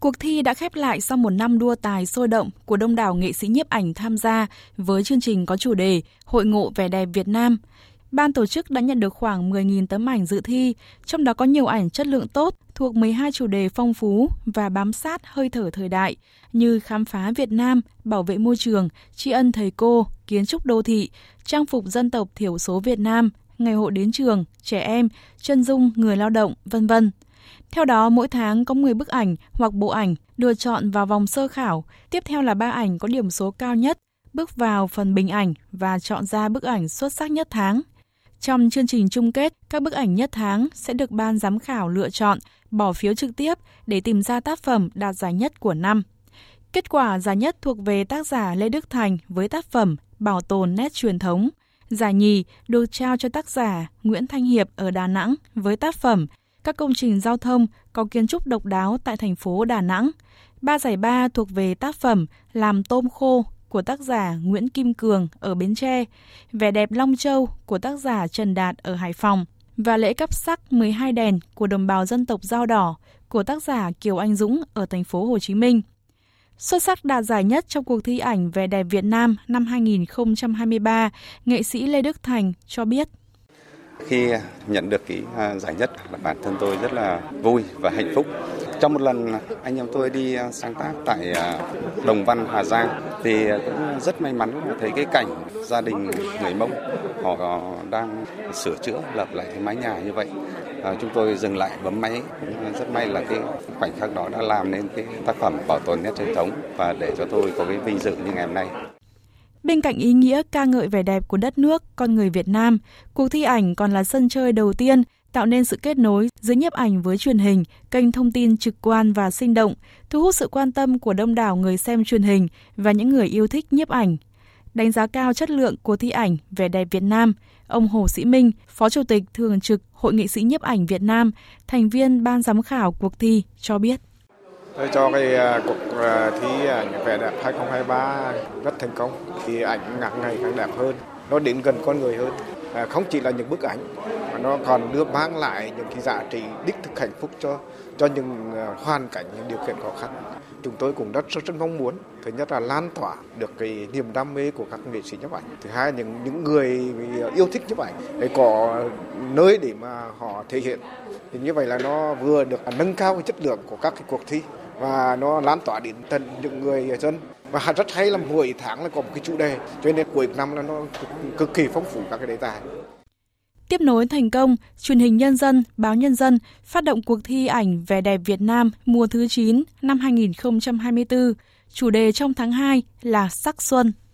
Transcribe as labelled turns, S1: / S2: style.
S1: Cuộc thi đã khép lại sau một năm đua tài sôi động của đông đảo nghệ sĩ nhiếp ảnh tham gia với chương trình có chủ đề Hội ngộ vẻ đẹp Việt Nam. Ban tổ chức đã nhận được khoảng 10.000 tấm ảnh dự thi, trong đó có nhiều ảnh chất lượng tốt thuộc 12 chủ đề phong phú và bám sát hơi thở thời đại như khám phá Việt Nam, bảo vệ môi trường, tri ân thầy cô, kiến trúc đô thị, trang phục dân tộc thiểu số Việt Nam, ngày hội đến trường, trẻ em, chân dung người lao động, vân vân. Theo đó, mỗi tháng có 10 bức ảnh hoặc bộ ảnh được chọn vào vòng sơ khảo, tiếp theo là ba ảnh có điểm số cao nhất, bước vào phần bình ảnh và chọn ra bức ảnh xuất sắc nhất tháng. Trong chương trình chung kết, các bức ảnh nhất tháng sẽ được ban giám khảo lựa chọn, bỏ phiếu trực tiếp để tìm ra tác phẩm đạt giải nhất của năm. Kết quả giải nhất thuộc về tác giả Lê Đức Thành với tác phẩm Bảo tồn nét truyền thống. Giải nhì được trao cho tác giả Nguyễn Thanh Hiệp ở Đà Nẵng với tác phẩm các công trình giao thông có kiến trúc độc đáo tại thành phố Đà Nẵng. Ba giải ba thuộc về tác phẩm Làm tôm khô của tác giả Nguyễn Kim Cường ở Bến Tre, Vẻ đẹp Long Châu của tác giả Trần Đạt ở Hải Phòng và lễ cấp sắc 12 đèn của đồng bào dân tộc Dao Đỏ của tác giả Kiều Anh Dũng ở thành phố Hồ Chí Minh. Xuất sắc đạt giải nhất trong cuộc thi ảnh về đẹp Việt Nam năm 2023, nghệ sĩ Lê Đức Thành cho biết.
S2: Khi nhận được cái à, giải nhất, bản thân tôi rất là vui và hạnh phúc. Trong một lần anh em tôi đi à, sáng tác tại à, Đồng Văn, Hà Giang thì cũng rất may mắn thấy cái cảnh gia đình người Mông họ đang sửa chữa lập lại cái mái nhà như vậy. À, chúng tôi dừng lại bấm máy cũng rất may là cái khoảnh khắc đó đã làm nên cái tác phẩm bảo tồn nét truyền thống và để cho tôi có cái vinh dự như ngày hôm nay.
S1: Bên cạnh ý nghĩa ca ngợi vẻ đẹp của đất nước, con người Việt Nam, cuộc thi ảnh còn là sân chơi đầu tiên tạo nên sự kết nối giữa nhiếp ảnh với truyền hình, kênh thông tin trực quan và sinh động, thu hút sự quan tâm của đông đảo người xem truyền hình và những người yêu thích nhiếp ảnh. Đánh giá cao chất lượng của thi ảnh vẻ đẹp Việt Nam, ông Hồ Sĩ Minh, Phó Chủ tịch Thường trực Hội nghị sĩ nhiếp ảnh Việt Nam, thành viên ban giám khảo cuộc thi cho biết.
S3: Tôi cho cái à, cuộc à, thi ảnh vẻ đẹp 2023 rất thành công. Thì ảnh ngạc ngày càng đẹp hơn, nó đến gần con người hơn. Không chỉ là những bức ảnh mà nó còn đưa mang lại những cái giá trị đích thực hạnh phúc cho cho những hoàn cảnh những điều kiện khó khăn chúng tôi cũng rất rất, rất mong muốn thứ nhất là lan tỏa được cái niềm đam mê của các nghệ sĩ nhiếp ảnh thứ hai những những người yêu thích nhiếp ảnh để có nơi để mà họ thể hiện thì như vậy là nó vừa được nâng cao cái chất lượng của các cái cuộc thi và nó lan tỏa đến tận những người dân và rất hay là mỗi tháng là có một cái chủ đề cho nên cuối năm là nó cực kỳ phong phú các cái đề tài
S1: Tiếp nối thành công, truyền hình Nhân dân, báo Nhân dân phát động cuộc thi ảnh vẻ đẹp Việt Nam mùa thứ 9 năm 2024. Chủ đề trong tháng 2 là Sắc Xuân.